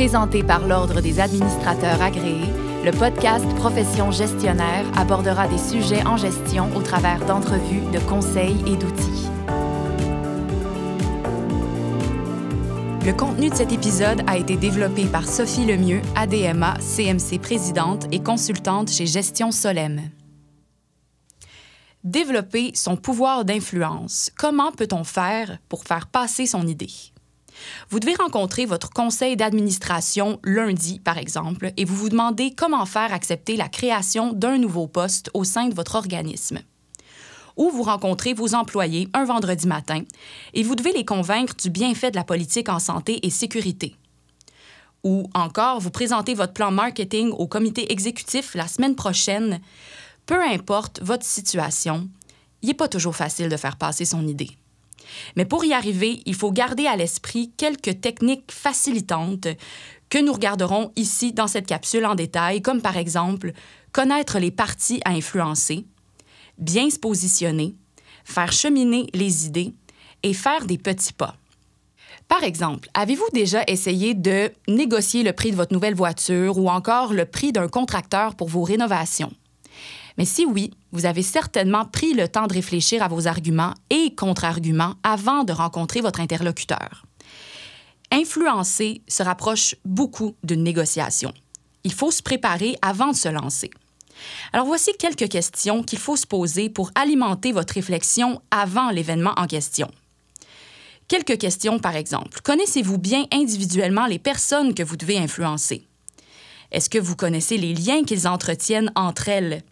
Présenté par l'Ordre des administrateurs agréés, le podcast Profession gestionnaire abordera des sujets en gestion au travers d'entrevues, de conseils et d'outils. Le contenu de cet épisode a été développé par Sophie Lemieux, ADMA, CMC présidente et consultante chez Gestion Solem. Développer son pouvoir d'influence. Comment peut-on faire pour faire passer son idée? Vous devez rencontrer votre conseil d'administration lundi, par exemple, et vous vous demandez comment faire accepter la création d'un nouveau poste au sein de votre organisme. Ou vous rencontrez vos employés un vendredi matin et vous devez les convaincre du bienfait de la politique en santé et sécurité. Ou encore, vous présentez votre plan marketing au comité exécutif la semaine prochaine. Peu importe votre situation, il n'est pas toujours facile de faire passer son idée. Mais pour y arriver, il faut garder à l'esprit quelques techniques facilitantes que nous regarderons ici dans cette capsule en détail, comme par exemple connaître les parties à influencer, bien se positionner, faire cheminer les idées et faire des petits pas. Par exemple, avez-vous déjà essayé de négocier le prix de votre nouvelle voiture ou encore le prix d'un contracteur pour vos rénovations? Mais si oui, vous avez certainement pris le temps de réfléchir à vos arguments et contre-arguments avant de rencontrer votre interlocuteur. Influencer se rapproche beaucoup d'une négociation. Il faut se préparer avant de se lancer. Alors voici quelques questions qu'il faut se poser pour alimenter votre réflexion avant l'événement en question. Quelques questions par exemple. Connaissez-vous bien individuellement les personnes que vous devez influencer? Est-ce que vous connaissez les liens qu'ils entretiennent entre elles?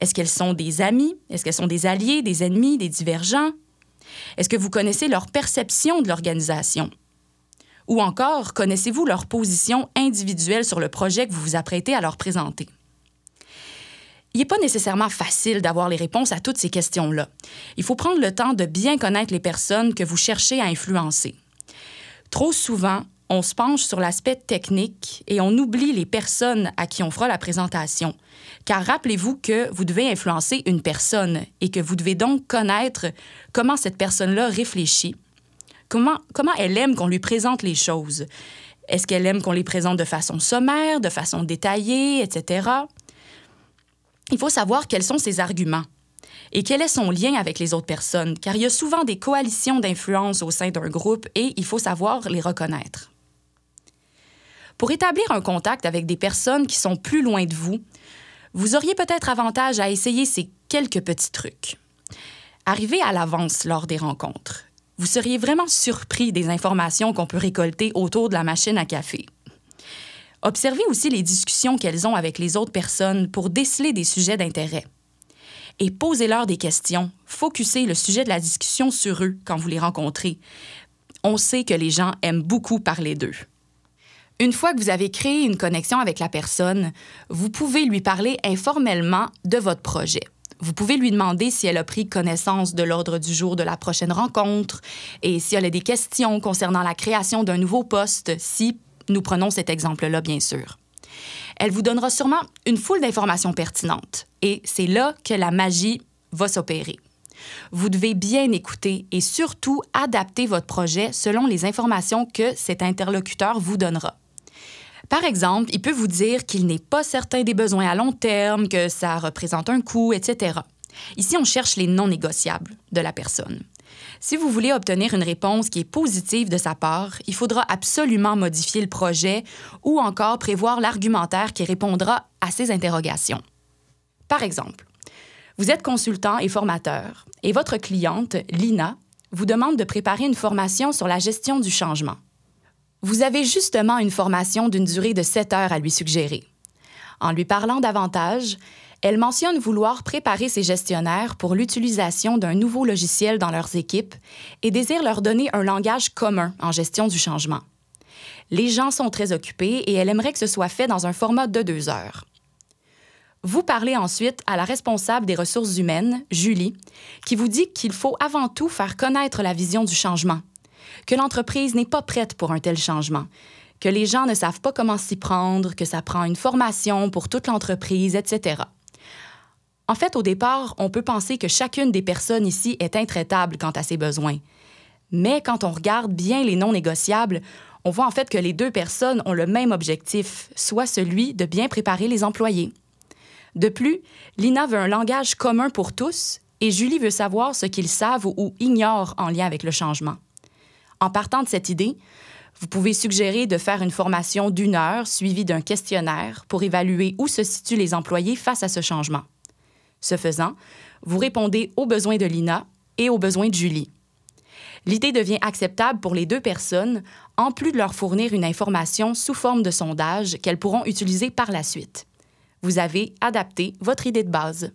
Est-ce qu'elles sont des amis? Est-ce qu'elles sont des alliés, des ennemis, des divergents? Est-ce que vous connaissez leur perception de l'organisation? Ou encore, connaissez-vous leur position individuelle sur le projet que vous vous apprêtez à leur présenter? Il n'est pas nécessairement facile d'avoir les réponses à toutes ces questions-là. Il faut prendre le temps de bien connaître les personnes que vous cherchez à influencer. Trop souvent, on se penche sur l'aspect technique et on oublie les personnes à qui on fera la présentation. Car rappelez-vous que vous devez influencer une personne et que vous devez donc connaître comment cette personne-là réfléchit, comment, comment elle aime qu'on lui présente les choses. Est-ce qu'elle aime qu'on les présente de façon sommaire, de façon détaillée, etc. Il faut savoir quels sont ses arguments et quel est son lien avec les autres personnes, car il y a souvent des coalitions d'influence au sein d'un groupe et il faut savoir les reconnaître. Pour établir un contact avec des personnes qui sont plus loin de vous, vous auriez peut-être avantage à essayer ces quelques petits trucs. Arrivez à l'avance lors des rencontres. Vous seriez vraiment surpris des informations qu'on peut récolter autour de la machine à café. Observez aussi les discussions qu'elles ont avec les autres personnes pour déceler des sujets d'intérêt. Et posez-leur des questions. Focussez le sujet de la discussion sur eux quand vous les rencontrez. On sait que les gens aiment beaucoup parler d'eux. Une fois que vous avez créé une connexion avec la personne, vous pouvez lui parler informellement de votre projet. Vous pouvez lui demander si elle a pris connaissance de l'ordre du jour de la prochaine rencontre et si elle a des questions concernant la création d'un nouveau poste, si nous prenons cet exemple-là, bien sûr. Elle vous donnera sûrement une foule d'informations pertinentes et c'est là que la magie va s'opérer. Vous devez bien écouter et surtout adapter votre projet selon les informations que cet interlocuteur vous donnera. Par exemple, il peut vous dire qu'il n'est pas certain des besoins à long terme, que ça représente un coût, etc. Ici, on cherche les non négociables de la personne. Si vous voulez obtenir une réponse qui est positive de sa part, il faudra absolument modifier le projet ou encore prévoir l'argumentaire qui répondra à ces interrogations. Par exemple, vous êtes consultant et formateur et votre cliente, Lina, vous demande de préparer une formation sur la gestion du changement. Vous avez justement une formation d'une durée de 7 heures à lui suggérer. En lui parlant davantage, elle mentionne vouloir préparer ses gestionnaires pour l'utilisation d'un nouveau logiciel dans leurs équipes et désire leur donner un langage commun en gestion du changement. Les gens sont très occupés et elle aimerait que ce soit fait dans un format de deux heures. Vous parlez ensuite à la responsable des ressources humaines, Julie, qui vous dit qu'il faut avant tout faire connaître la vision du changement que l'entreprise n'est pas prête pour un tel changement, que les gens ne savent pas comment s'y prendre, que ça prend une formation pour toute l'entreprise, etc. En fait, au départ, on peut penser que chacune des personnes ici est intraitable quant à ses besoins. Mais quand on regarde bien les non négociables, On voit en fait que les deux personnes ont le même objectif, soit celui de bien préparer les employés. De plus, Lina veut un langage commun pour tous et Julie veut savoir ce qu'ils savent ou ignorent en lien avec le changement. En partant de cette idée, vous pouvez suggérer de faire une formation d'une heure suivie d'un questionnaire pour évaluer où se situent les employés face à ce changement. Ce faisant, vous répondez aux besoins de Lina et aux besoins de Julie. L'idée devient acceptable pour les deux personnes, en plus de leur fournir une information sous forme de sondage qu'elles pourront utiliser par la suite. Vous avez adapté votre idée de base.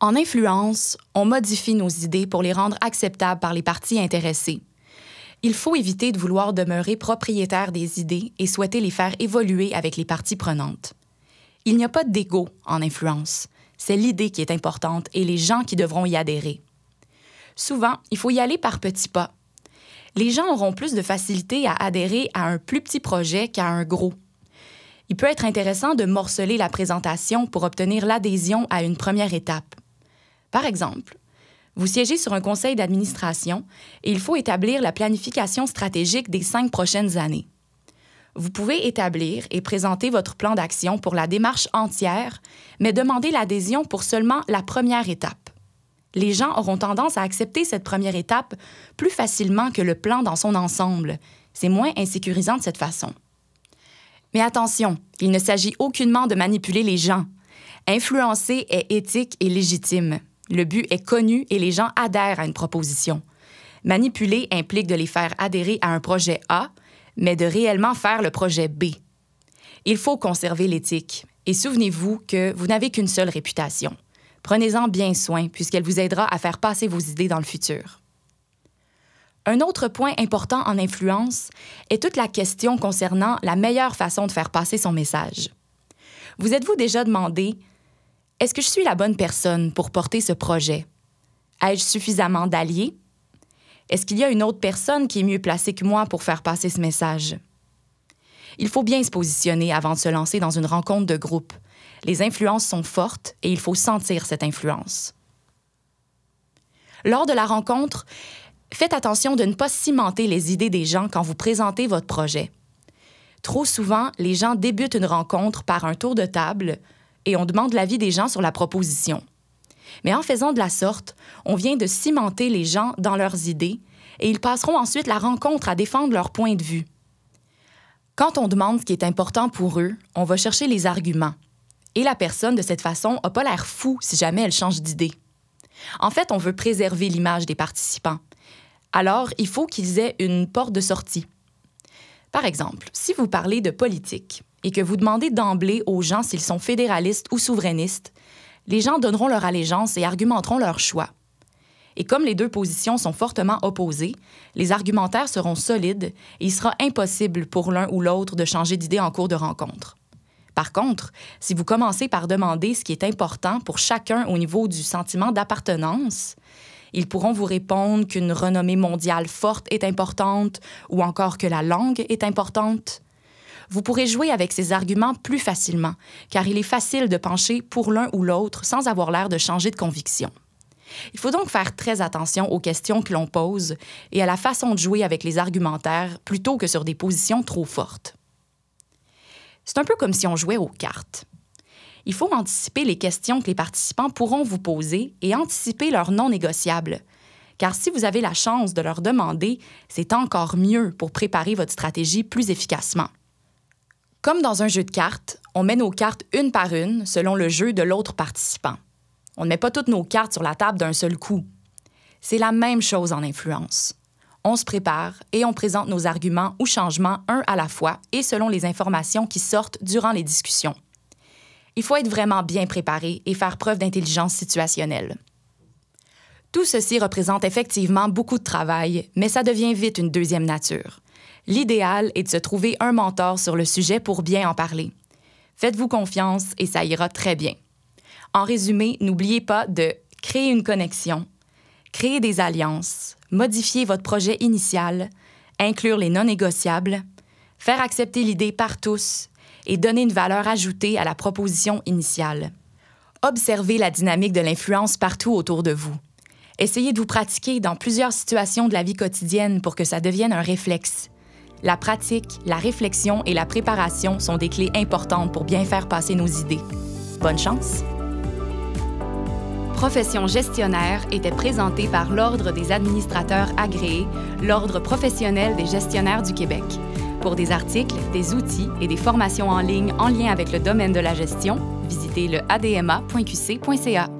En influence, on modifie nos idées pour les rendre acceptables par les parties intéressées. Il faut éviter de vouloir demeurer propriétaire des idées et souhaiter les faire évoluer avec les parties prenantes. Il n'y a pas d'égo en influence. C'est l'idée qui est importante et les gens qui devront y adhérer. Souvent, il faut y aller par petits pas. Les gens auront plus de facilité à adhérer à un plus petit projet qu'à un gros. Il peut être intéressant de morceler la présentation pour obtenir l'adhésion à une première étape. Par exemple, vous siégez sur un conseil d'administration et il faut établir la planification stratégique des cinq prochaines années. Vous pouvez établir et présenter votre plan d'action pour la démarche entière, mais demander l'adhésion pour seulement la première étape. Les gens auront tendance à accepter cette première étape plus facilement que le plan dans son ensemble. C'est moins insécurisant de cette façon. Mais attention, il ne s'agit aucunement de manipuler les gens. Influencer est éthique et légitime. Le but est connu et les gens adhèrent à une proposition. Manipuler implique de les faire adhérer à un projet A, mais de réellement faire le projet B. Il faut conserver l'éthique. Et souvenez-vous que vous n'avez qu'une seule réputation. Prenez-en bien soin, puisqu'elle vous aidera à faire passer vos idées dans le futur. Un autre point important en influence est toute la question concernant la meilleure façon de faire passer son message. Vous êtes-vous déjà demandé est-ce que je suis la bonne personne pour porter ce projet? Ai-je suffisamment d'alliés? Est-ce qu'il y a une autre personne qui est mieux placée que moi pour faire passer ce message? Il faut bien se positionner avant de se lancer dans une rencontre de groupe. Les influences sont fortes et il faut sentir cette influence. Lors de la rencontre, faites attention de ne pas cimenter les idées des gens quand vous présentez votre projet. Trop souvent, les gens débutent une rencontre par un tour de table, et on demande l'avis des gens sur la proposition. Mais en faisant de la sorte, on vient de cimenter les gens dans leurs idées et ils passeront ensuite la rencontre à défendre leur point de vue. Quand on demande ce qui est important pour eux, on va chercher les arguments. Et la personne, de cette façon, n'a pas l'air fou si jamais elle change d'idée. En fait, on veut préserver l'image des participants. Alors, il faut qu'ils aient une porte de sortie. Par exemple, si vous parlez de politique, et que vous demandez d'emblée aux gens s'ils sont fédéralistes ou souverainistes, les gens donneront leur allégeance et argumenteront leur choix. Et comme les deux positions sont fortement opposées, les argumentaires seront solides et il sera impossible pour l'un ou l'autre de changer d'idée en cours de rencontre. Par contre, si vous commencez par demander ce qui est important pour chacun au niveau du sentiment d'appartenance, ils pourront vous répondre qu'une renommée mondiale forte est importante ou encore que la langue est importante vous pourrez jouer avec ces arguments plus facilement, car il est facile de pencher pour l'un ou l'autre sans avoir l'air de changer de conviction. Il faut donc faire très attention aux questions que l'on pose et à la façon de jouer avec les argumentaires plutôt que sur des positions trop fortes. C'est un peu comme si on jouait aux cartes. Il faut anticiper les questions que les participants pourront vous poser et anticiper leurs non négociables. Car si vous avez la chance de leur demander, c'est encore mieux pour préparer votre stratégie plus efficacement. Comme dans un jeu de cartes, on met nos cartes une par une selon le jeu de l'autre participant. On ne met pas toutes nos cartes sur la table d'un seul coup. C'est la même chose en influence. On se prépare et on présente nos arguments ou changements un à la fois et selon les informations qui sortent durant les discussions. Il faut être vraiment bien préparé et faire preuve d'intelligence situationnelle. Tout ceci représente effectivement beaucoup de travail, mais ça devient vite une deuxième nature. L'idéal est de se trouver un mentor sur le sujet pour bien en parler. Faites-vous confiance et ça ira très bien. En résumé, n'oubliez pas de créer une connexion, créer des alliances, modifier votre projet initial, inclure les non négociables, faire accepter l'idée par tous et donner une valeur ajoutée à la proposition initiale. Observez la dynamique de l'influence partout autour de vous. Essayez de vous pratiquer dans plusieurs situations de la vie quotidienne pour que ça devienne un réflexe. La pratique, la réflexion et la préparation sont des clés importantes pour bien faire passer nos idées. Bonne chance! Profession gestionnaire était présentée par l'Ordre des administrateurs agréés, l'Ordre professionnel des gestionnaires du Québec. Pour des articles, des outils et des formations en ligne en lien avec le domaine de la gestion, visitez le adma.qc.ca.